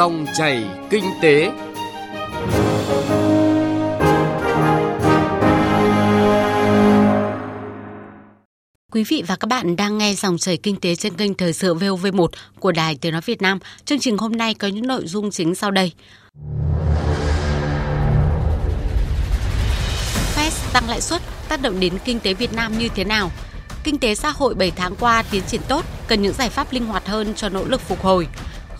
Dòng chảy kinh tế. Quý vị và các bạn đang nghe dòng chảy kinh tế trên kênh Thời sự VOV1 của Đài Tiếng Nói Việt Nam. Chương trình hôm nay có những nội dung chính sau đây. Fed tăng lãi suất tác động đến kinh tế Việt Nam như thế nào? Kinh tế xã hội 7 tháng qua tiến triển tốt, cần những giải pháp linh hoạt hơn cho nỗ lực phục hồi.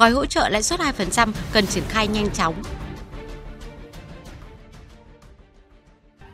Gói hỗ trợ lãi suất 2% cần triển khai nhanh chóng,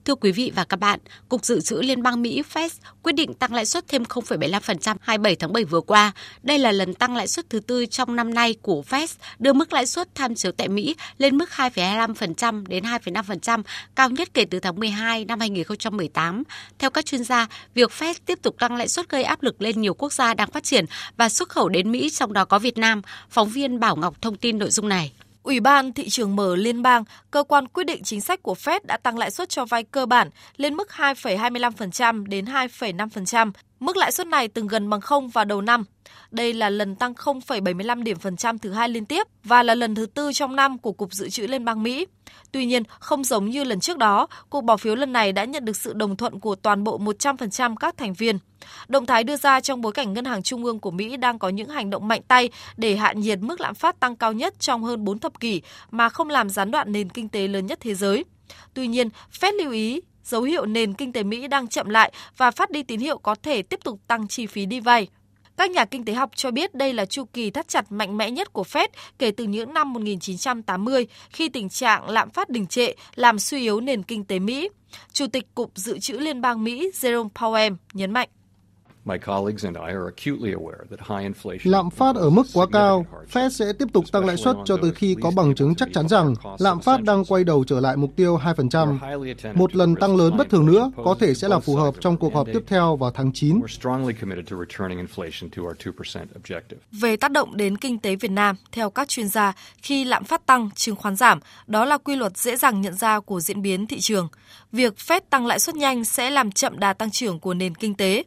Thưa quý vị và các bạn, Cục Dự trữ Liên bang Mỹ Fed quyết định tăng lãi suất thêm 0,75% 27 tháng 7 vừa qua. Đây là lần tăng lãi suất thứ tư trong năm nay của Fed, đưa mức lãi suất tham chiếu tại Mỹ lên mức 2,25% đến 2,5%, cao nhất kể từ tháng 12 năm 2018. Theo các chuyên gia, việc Fed tiếp tục tăng lãi suất gây áp lực lên nhiều quốc gia đang phát triển và xuất khẩu đến Mỹ, trong đó có Việt Nam. Phóng viên Bảo Ngọc thông tin nội dung này. Ủy ban thị trường mở liên bang, cơ quan quyết định chính sách của Fed đã tăng lãi suất cho vay cơ bản lên mức 2,25% đến 2,5%. Mức lãi suất này từng gần bằng không vào đầu năm. Đây là lần tăng 0,75 điểm phần trăm thứ hai liên tiếp và là lần thứ tư trong năm của Cục Dự trữ Liên bang Mỹ. Tuy nhiên, không giống như lần trước đó, cuộc bỏ phiếu lần này đã nhận được sự đồng thuận của toàn bộ 100% các thành viên. Động thái đưa ra trong bối cảnh Ngân hàng Trung ương của Mỹ đang có những hành động mạnh tay để hạ nhiệt mức lạm phát tăng cao nhất trong hơn 4 thập kỷ mà không làm gián đoạn nền kinh tế lớn nhất thế giới. Tuy nhiên, Fed lưu ý dấu hiệu nền kinh tế Mỹ đang chậm lại và phát đi tín hiệu có thể tiếp tục tăng chi phí đi vay. Các nhà kinh tế học cho biết đây là chu kỳ thắt chặt mạnh mẽ nhất của Fed kể từ những năm 1980 khi tình trạng lạm phát đình trệ làm suy yếu nền kinh tế Mỹ. Chủ tịch Cục Dự trữ Liên bang Mỹ Jerome Powell nhấn mạnh. Lạm phát ở mức quá cao, Fed sẽ tiếp tục tăng lãi suất cho tới khi có bằng chứng chắc chắn rằng lạm phát đang quay đầu trở lại mục tiêu 2%. Một lần tăng lớn bất thường nữa có thể sẽ là phù hợp trong cuộc họp tiếp theo vào tháng 9. Về tác động đến kinh tế Việt Nam, theo các chuyên gia, khi lạm phát tăng, chứng khoán giảm, đó là quy luật dễ dàng nhận ra của diễn biến thị trường. Việc Fed tăng lãi suất nhanh sẽ làm chậm đà tăng trưởng của nền kinh tế,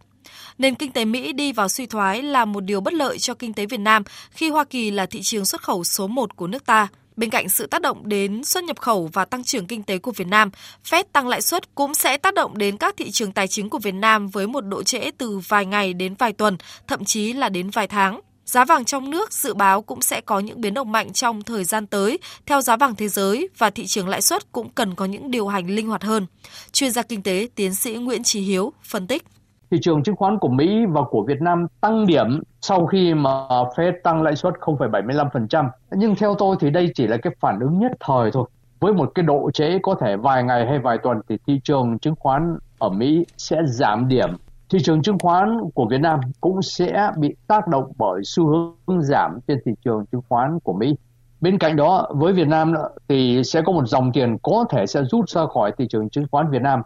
nền kinh tế Mỹ đi vào suy thoái là một điều bất lợi cho kinh tế Việt Nam khi Hoa Kỳ là thị trường xuất khẩu số 1 của nước ta. Bên cạnh sự tác động đến xuất nhập khẩu và tăng trưởng kinh tế của Việt Nam, Fed tăng lãi suất cũng sẽ tác động đến các thị trường tài chính của Việt Nam với một độ trễ từ vài ngày đến vài tuần, thậm chí là đến vài tháng. Giá vàng trong nước dự báo cũng sẽ có những biến động mạnh trong thời gian tới theo giá vàng thế giới và thị trường lãi suất cũng cần có những điều hành linh hoạt hơn. Chuyên gia kinh tế tiến sĩ Nguyễn Trí Hiếu phân tích thị trường chứng khoán của Mỹ và của Việt Nam tăng điểm sau khi mà Fed tăng lãi suất 0,75%. Nhưng theo tôi thì đây chỉ là cái phản ứng nhất thời thôi. Với một cái độ trễ có thể vài ngày hay vài tuần thì thị trường chứng khoán ở Mỹ sẽ giảm điểm. Thị trường chứng khoán của Việt Nam cũng sẽ bị tác động bởi xu hướng giảm trên thị trường chứng khoán của Mỹ. Bên cạnh đó, với Việt Nam thì sẽ có một dòng tiền có thể sẽ rút ra khỏi thị trường chứng khoán Việt Nam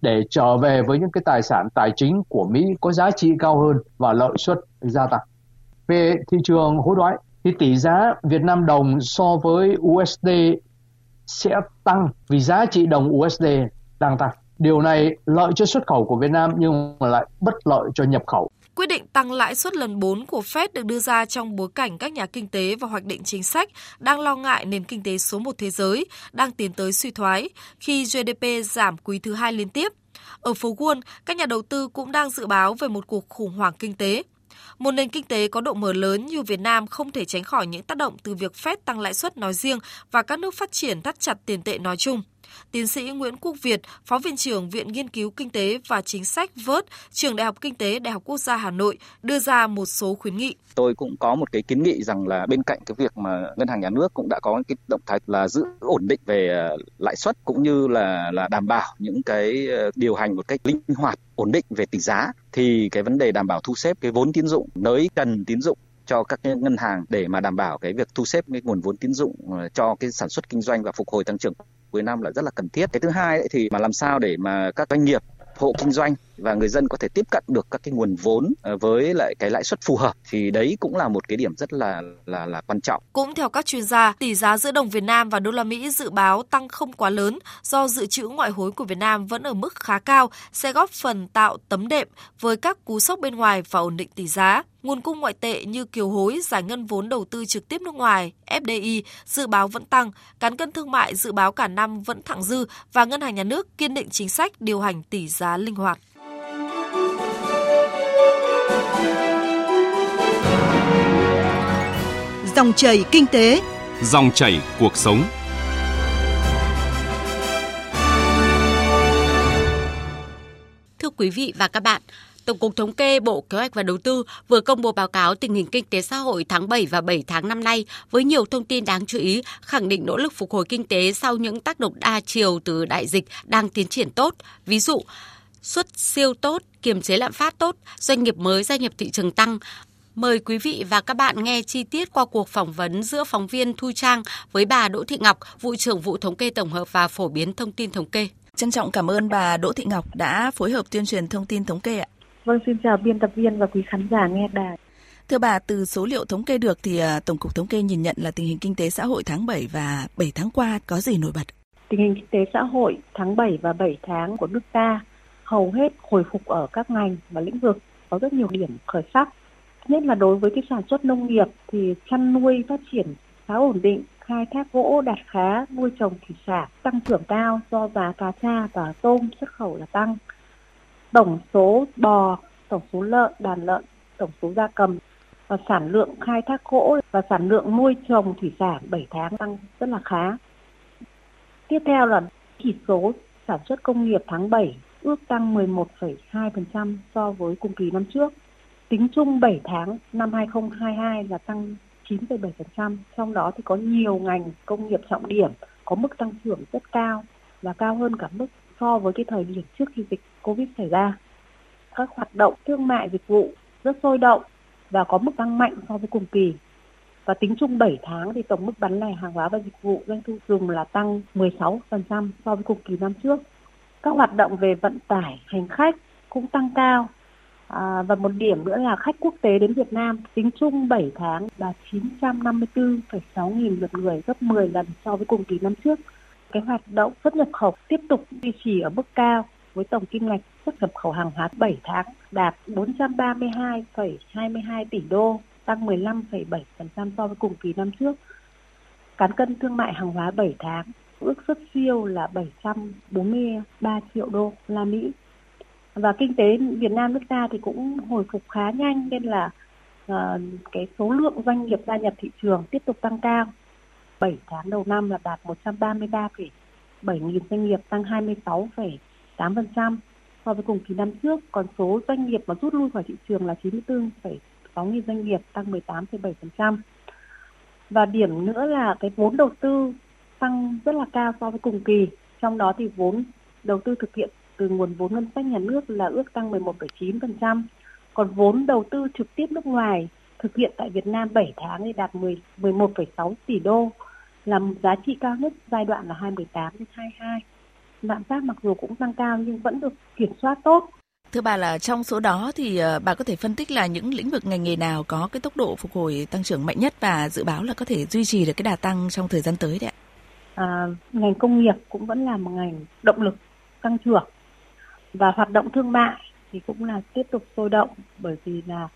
để trở về với những cái tài sản tài chính của Mỹ có giá trị cao hơn và lợi suất gia tăng. Về thị trường hối đoái thì tỷ giá Việt Nam đồng so với USD sẽ tăng vì giá trị đồng USD đang tăng. Điều này lợi cho xuất khẩu của Việt Nam nhưng mà lại bất lợi cho nhập khẩu. Quyết định tăng lãi suất lần 4 của Fed được đưa ra trong bối cảnh các nhà kinh tế và hoạch định chính sách đang lo ngại nền kinh tế số 1 thế giới đang tiến tới suy thoái khi GDP giảm quý thứ hai liên tiếp. Ở phố Wall, các nhà đầu tư cũng đang dự báo về một cuộc khủng hoảng kinh tế. Một nền kinh tế có độ mở lớn như Việt Nam không thể tránh khỏi những tác động từ việc Fed tăng lãi suất nói riêng và các nước phát triển thắt chặt tiền tệ nói chung. Tiến sĩ Nguyễn Quốc Việt, Phó Viện trưởng Viện Nghiên cứu Kinh tế và Chính sách VớT, Trường Đại học Kinh tế Đại học Quốc gia Hà Nội đưa ra một số khuyến nghị. Tôi cũng có một cái kiến nghị rằng là bên cạnh cái việc mà ngân hàng nhà nước cũng đã có cái động thái là giữ ổn định về ờ, lãi suất cũng như là là đảm bảo những cái ờ, điều hành một cách linh hoạt, ổn định về tỷ giá thì cái vấn đề đảm bảo thu xếp cái vốn tín dụng nới cần tín dụng cho các ngân hàng để mà đảm bảo cái việc thu xếp cái nguồn vốn tín dụng ờ, cho cái sản xuất kinh doanh và phục hồi tăng trưởng cuối năm là rất là cần thiết. Cái thứ hai ấy thì mà làm sao để mà các doanh nghiệp, hộ kinh doanh và người dân có thể tiếp cận được các cái nguồn vốn ờ, với lại cái lãi suất phù hợp thì đấy cũng là một cái điểm rất là là là quan trọng. Cũng theo các chuyên gia, tỷ giá giữa đồng Việt Nam và đô la Mỹ dự báo tăng không quá lớn do dự trữ ngoại hối của Việt Nam vẫn ở mức khá cao sẽ góp phần tạo tấm đệm với các cú sốc bên ngoài và ổn định tỷ giá. Nguồn cung ngoại tệ như kiều hối, giải ngân vốn đầu tư trực tiếp nước ngoài, FDI dự báo vẫn tăng, cán cân thương mại dự báo cả năm vẫn thẳng dư và ngân hàng nhà nước kiên định chính sách điều hành tỷ giá linh hoạt. Dòng chảy kinh tế, dòng chảy cuộc sống. Thưa quý vị và các bạn, Tổng cục Thống kê Bộ Kế hoạch và Đầu tư vừa công bố báo cáo tình hình kinh tế xã hội tháng 7 và 7 tháng năm nay với nhiều thông tin đáng chú ý, khẳng định nỗ lực phục hồi kinh tế sau những tác động đa chiều từ đại dịch đang tiến triển tốt. Ví dụ, xuất siêu tốt, kiềm chế lạm phát tốt, doanh nghiệp mới gia nhập thị trường tăng, Mời quý vị và các bạn nghe chi tiết qua cuộc phỏng vấn giữa phóng viên Thu Trang với bà Đỗ Thị Ngọc, vụ trưởng vụ thống kê tổng hợp và phổ biến thông tin thống kê. Trân trọng cảm ơn bà Đỗ Thị Ngọc đã phối hợp tuyên truyền thông tin thống kê ạ. Vâng, xin chào biên tập viên và quý khán giả nghe đài. Thưa bà, từ số liệu thống kê được thì à, Tổng cục Thống kê nhìn nhận là tình hình kinh tế xã hội tháng 7 và 7 tháng qua có gì nổi bật? Tình hình kinh tế xã hội tháng 7 và 7 tháng của nước ta hầu hết hồi phục ở các ngành và lĩnh vực có rất nhiều điểm khởi sắc. Nhất là đối với cái sản xuất nông nghiệp thì chăn nuôi phát triển khá ổn định, khai thác gỗ đạt khá, nuôi trồng thủy sản tăng trưởng cao do giá cá tra và tôm xuất khẩu là tăng tổng số bò, tổng số lợn, đàn lợn, tổng số gia cầm và sản lượng khai thác gỗ và sản lượng nuôi trồng thủy sản 7 tháng tăng rất là khá. Tiếp theo là chỉ số sản xuất công nghiệp tháng 7 ước tăng 11,2% so với cùng kỳ năm trước. Tính chung 7 tháng năm 2022 là tăng 9,7%, trong đó thì có nhiều ngành công nghiệp trọng điểm có mức tăng trưởng rất cao và cao hơn cả mức so với cái thời điểm trước khi dịch Covid xảy ra. Các hoạt động thương mại dịch vụ rất sôi động và có mức tăng mạnh so với cùng kỳ. Và tính chung 7 tháng thì tổng mức bán lẻ hàng hóa và dịch vụ doanh thu dùng là tăng 16% so với cùng kỳ năm trước. Các hoạt động về vận tải hành khách cũng tăng cao. À, và một điểm nữa là khách quốc tế đến Việt Nam tính chung 7 tháng là 954,6 nghìn lượt người gấp 10 lần so với cùng kỳ năm trước cái hoạt động xuất nhập khẩu tiếp tục duy trì ở mức cao với tổng kim ngạch xuất nhập khẩu hàng hóa 7 tháng đạt 432,22 tỷ đô, tăng 15,7% so với cùng kỳ năm trước. Cán cân thương mại hàng hóa 7 tháng ước xuất siêu là 743 triệu đô la Mỹ. Và kinh tế Việt Nam nước ta thì cũng hồi phục khá nhanh nên là uh, cái số lượng doanh nghiệp gia nhập thị trường tiếp tục tăng cao 7 tháng đầu năm là đạt 133,7 nghìn doanh nghiệp tăng 26,8% so với cùng kỳ năm trước. Còn số doanh nghiệp mà rút lui khỏi thị trường là 94,6 nghìn doanh nghiệp tăng 18,7%. Và điểm nữa là cái vốn đầu tư tăng rất là cao so với cùng kỳ. Trong đó thì vốn đầu tư thực hiện từ nguồn vốn ngân sách nhà nước là ước tăng 11,9%. Còn vốn đầu tư trực tiếp nước ngoài thực hiện tại Việt Nam 7 tháng thì đạt 10, 11,6 tỷ đô là giá trị cao nhất giai đoạn là 2018 đến 22. Lạm phát mặc dù cũng tăng cao nhưng vẫn được kiểm soát tốt. Thưa bà là trong số đó thì ờ, bà có thể phân tích là những lĩnh vực ngành nghề nào có cái tốc độ phục hồi tăng trưởng mạnh nhất và dự báo là có thể duy trì được cái đà tăng trong thời gian tới đấy ạ? À, ngành công nghiệp cũng vẫn là một ngành động lực tăng trưởng và hoạt động thương mại thì cũng là tiếp tục sôi động bởi vì là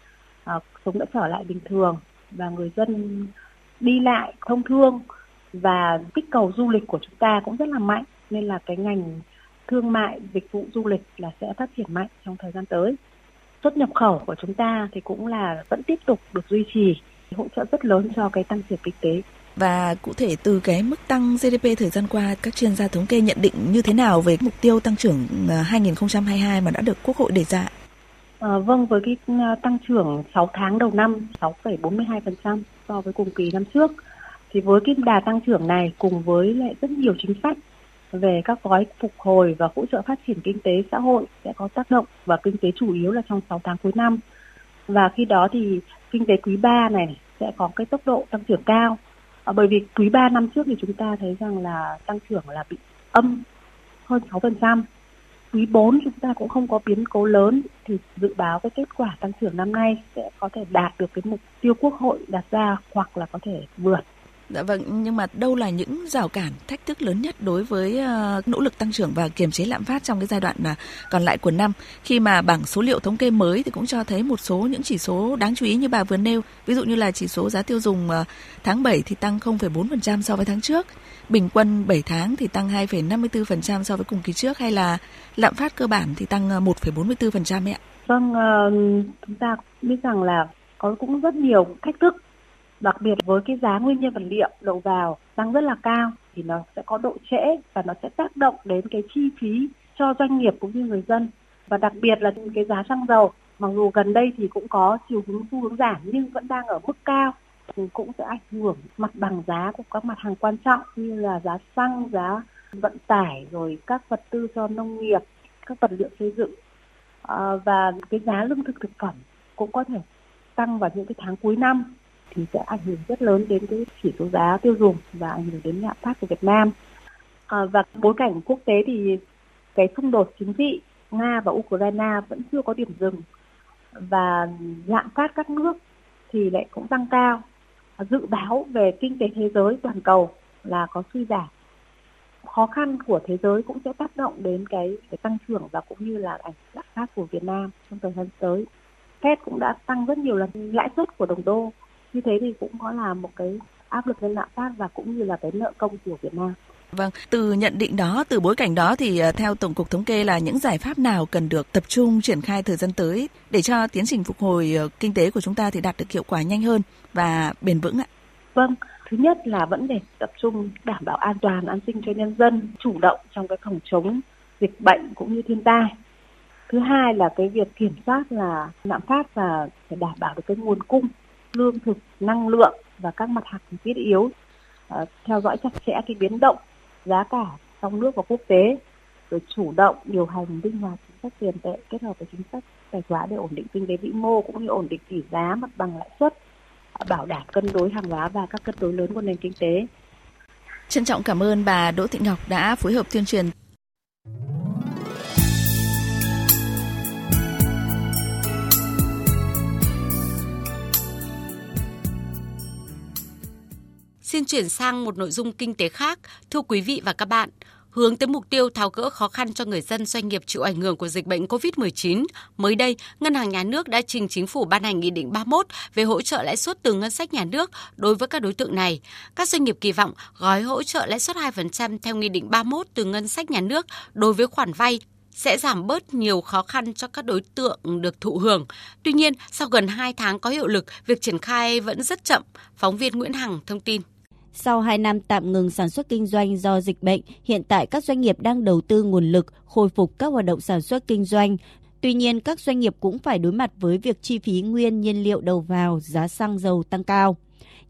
à, sống đã trở lại bình thường và người dân đi lại thông thương và kích cầu du lịch của chúng ta cũng rất là mạnh nên là cái ngành thương mại dịch vụ du lịch là sẽ phát triển mạnh trong thời gian tới. Xuất nhập khẩu của chúng ta thì cũng là vẫn tiếp tục được duy trì hỗ trợ rất lớn cho cái tăng trưởng kinh tế và cụ thể từ cái mức tăng GDP thời gian qua, các chuyên gia thống kê nhận định như thế nào về mục tiêu tăng trưởng à, 2022 mà đã được Quốc hội đề ra? À, vâng, với cái à, tăng trưởng 6 tháng đầu năm 6,42% so với cùng kỳ năm trước, thì với cái đà tăng trưởng này cùng với lại rất nhiều chính sách về các gói phục hồi và hỗ trợ phát triển kinh tế xã hội sẽ có tác động và kinh tế chủ yếu là trong 6 tháng cuối năm. Và khi đó thì kinh tế quý 3 này sẽ có cái tốc độ tăng trưởng cao. À, bởi vì quý 3 năm trước thì chúng ta thấy rằng là tăng trưởng là bị âm hơn 6%. quý 4 chúng ta cũng không có biến cố lớn thì dự báo cái kết quả tăng trưởng năm nay sẽ có thể đạt được cái mục tiêu quốc hội đặt ra hoặc là có thể vượt. Dạ vâng, nhưng mà đâu là những rào cản, thách thức lớn nhất đối với uh, nỗ lực tăng trưởng và kiềm chế lạm phát trong cái giai đoạn uh, còn lại của năm? Khi mà bảng số liệu thống kê mới thì cũng cho thấy một số những chỉ số đáng chú ý như bà vừa nêu, ví dụ như là chỉ số giá tiêu dùng uh, tháng 7 thì tăng 0,4% so với tháng trước, bình quân 7 tháng thì tăng 2,54% so với cùng kỳ trước hay là lạm phát cơ bản thì tăng ờ, 1,44% ấy ạ? Vâng, uh, chúng ta biết rằng là có cũng rất nhiều thách thức đặc biệt với cái giá nguyên nhân vật liệu đầu vào tăng rất là cao thì nó sẽ có độ trễ và nó sẽ tác động đến cái chi phí cho doanh nghiệp cũng như người dân. Và đặc biệt là cái giá xăng dầu mặc dù gần đây thì cũng có chiều hướng xu hướng giảm nhưng vẫn đang ở mức cao thì cũng sẽ ảnh hưởng mặt bằng giá của các mặt hàng quan trọng như là giá xăng giá vận tải rồi các vật tư cho nông nghiệp các vật liệu xây dựng. À, và cái giá lương thực thực phẩm cũng có thể tăng vào những cái tháng cuối năm thì sẽ ảnh hưởng rất lớn đến cái chỉ số giá tiêu dùng và ảnh hưởng đến lạm phát của Việt Nam. À, và bối cảnh quốc tế thì cái xung đột chính trị Nga và Ukraine vẫn chưa có điểm dừng và lạm phát các nước thì lại cũng tăng cao. Dự báo về kinh tế thế giới toàn cầu là có suy giảm. Khó khăn của thế giới cũng sẽ tác động đến cái, cái tăng trưởng và cũng như là ảnh lạm phát của Việt Nam trong thời gian tới. Fed cũng đã tăng rất nhiều lần lãi suất của đồng đô như thế thì cũng có là một cái áp lực lên lạm phát và cũng như là cái nợ công của Việt Nam. Vâng, từ nhận định đó, từ bối cảnh đó thì ờ, theo Tổng cục Thống kê là những giải pháp nào cần được tập trung triển khai thời gian tới để cho tiến trình phục hồi ờ, kinh tế của chúng ta thì đạt được hiệu quả nhanh hơn và bền vững ạ? Vâng, thứ nhất là vẫn để tập trung đảm bảo an toàn, an sinh cho nhân dân, chủ động trong cái phòng chống dịch bệnh cũng như thiên tai. Thứ hai là cái việc kiểm soát là lạm phát và phải đảm bảo được cái nguồn cung lương thực, năng lượng và các mặt hàng thiết yếu, uh, theo dõi chặt chẽ cái biến động giá cả trong nước và quốc tế, rồi chủ động điều hành linh hoạt chính sách tiền tệ kết hợp với chính sách tài khoá để ổn định kinh tế vĩ mô cũng như ổn định tỷ giá, mặt bằng lãi suất, uh, bảo đảm cân đối hàng hóa và các cân đối lớn của nền kinh tế. Trân trọng cảm ơn bà Đỗ Thị Ngọc đã phối hợp tuyên truyền Xin chuyển sang một nội dung kinh tế khác. Thưa quý vị và các bạn, hướng tới mục tiêu tháo gỡ khó khăn cho người dân doanh nghiệp chịu ảnh hưởng của dịch bệnh COVID-19, mới đây, Ngân hàng Nhà nước đã trình chính phủ ban hành Nghị định 31 về hỗ trợ lãi suất từ ngân sách nhà nước đối với các đối tượng này. Các doanh nghiệp kỳ vọng gói hỗ trợ lãi suất 2% theo Nghị định 31 từ ngân sách nhà nước đối với khoản vay sẽ giảm bớt nhiều khó khăn cho các đối tượng được thụ hưởng. Tuy nhiên, sau gần 2 tháng có hiệu lực, việc triển khai vẫn rất chậm. Phóng viên Nguyễn Hằng thông tin. Sau 2 năm tạm ngừng sản xuất kinh doanh do dịch bệnh, hiện tại các doanh nghiệp đang đầu tư nguồn lực khôi phục các hoạt động sản xuất kinh doanh. Tuy nhiên, các doanh nghiệp cũng phải đối mặt với việc chi phí nguyên nhiên liệu đầu vào, giá xăng dầu tăng cao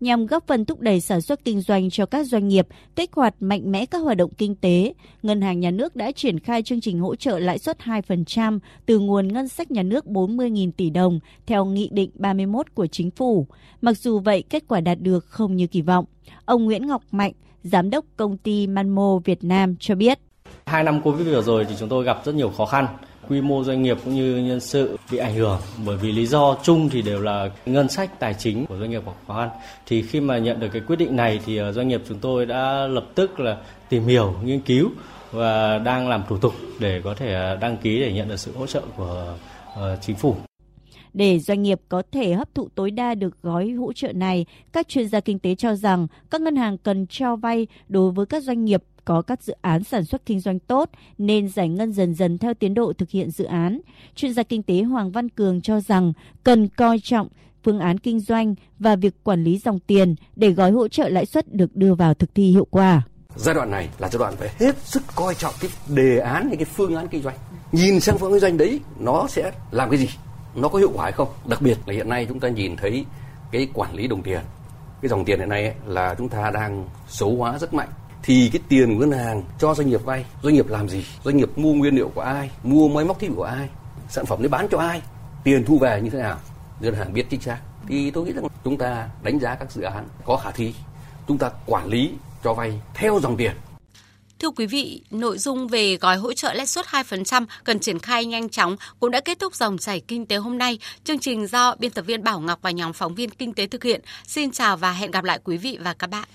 nhằm góp phần thúc đẩy sản xuất kinh doanh cho các doanh nghiệp, kích hoạt mạnh mẽ các hoạt động kinh tế. Ngân hàng Nhà nước đã triển khai chương trình hỗ trợ lãi suất 2% từ nguồn ngân sách nhà nước 40.000 tỷ đồng theo Nghị định 31 của Chính phủ. Mặc dù vậy, kết quả đạt được không như kỳ vọng. Ông Nguyễn Ngọc Mạnh, Giám đốc công ty Manmo Việt Nam cho biết. Hai năm Covid vừa rồi thì chúng tôi gặp rất nhiều khó khăn quy mô doanh nghiệp cũng như nhân sự bị ảnh hưởng. Bởi vì lý do chung thì đều là ngân sách tài chính của doanh nghiệp gặp khó khăn. Thì khi mà nhận được cái quyết định này thì ờ, doanh nghiệp chúng tôi đã lập tức là tìm hiểu nghiên cứu và đang làm thủ tục để có thể ờ, đăng ký để nhận được sự hỗ trợ của ờ, chính phủ. Để doanh nghiệp có thể hấp thụ tối đa được gói hỗ trợ này, các chuyên gia kinh tế cho rằng các ngân hàng cần cho vay đối với các doanh nghiệp có các dự án sản xuất kinh doanh tốt nên giải ngân dần dần theo tiến độ thực hiện dự án. Chuyên gia kinh tế Hoàng Văn Cường cho rằng cần coi trọng phương án kinh doanh và việc quản lý dòng tiền để gói hỗ trợ lãi suất được đưa vào thực thi hiệu quả. Giai đoạn này là giai đoạn phải hết sức coi trọng cái đề án hay cái phương án kinh doanh. Nhìn sang phương án kinh doanh đấy nó sẽ làm cái gì, nó có hiệu quả hay không. Đặc biệt là hiện nay chúng ta nhìn thấy cái quản lý đồng tiền. Cái dòng tiền hiện nay ấy, là chúng ta đang xấu hóa rất mạnh thì cái tiền ngân hàng cho doanh nghiệp vay doanh nghiệp làm gì? Doanh nghiệp mua nguyên liệu của ai? Mua máy móc thiết bị của ai? Sản phẩm đấy bán cho ai? Tiền thu về như thế nào? Ngân hàng biết chính xác thì tôi nghĩ rằng chúng ta đánh giá các dự án có khả thi. Chúng ta quản lý cho vay theo dòng tiền. Thưa quý vị, nội dung về gói hỗ trợ lãi suất 2% cần triển khai nhanh chóng cũng đã kết thúc dòng chảy kinh tế hôm nay. Chương trình do biên tập viên Bảo Ngọc và nhóm phóng viên kinh tế thực hiện. Xin chào và hẹn gặp lại quý vị và các bạn.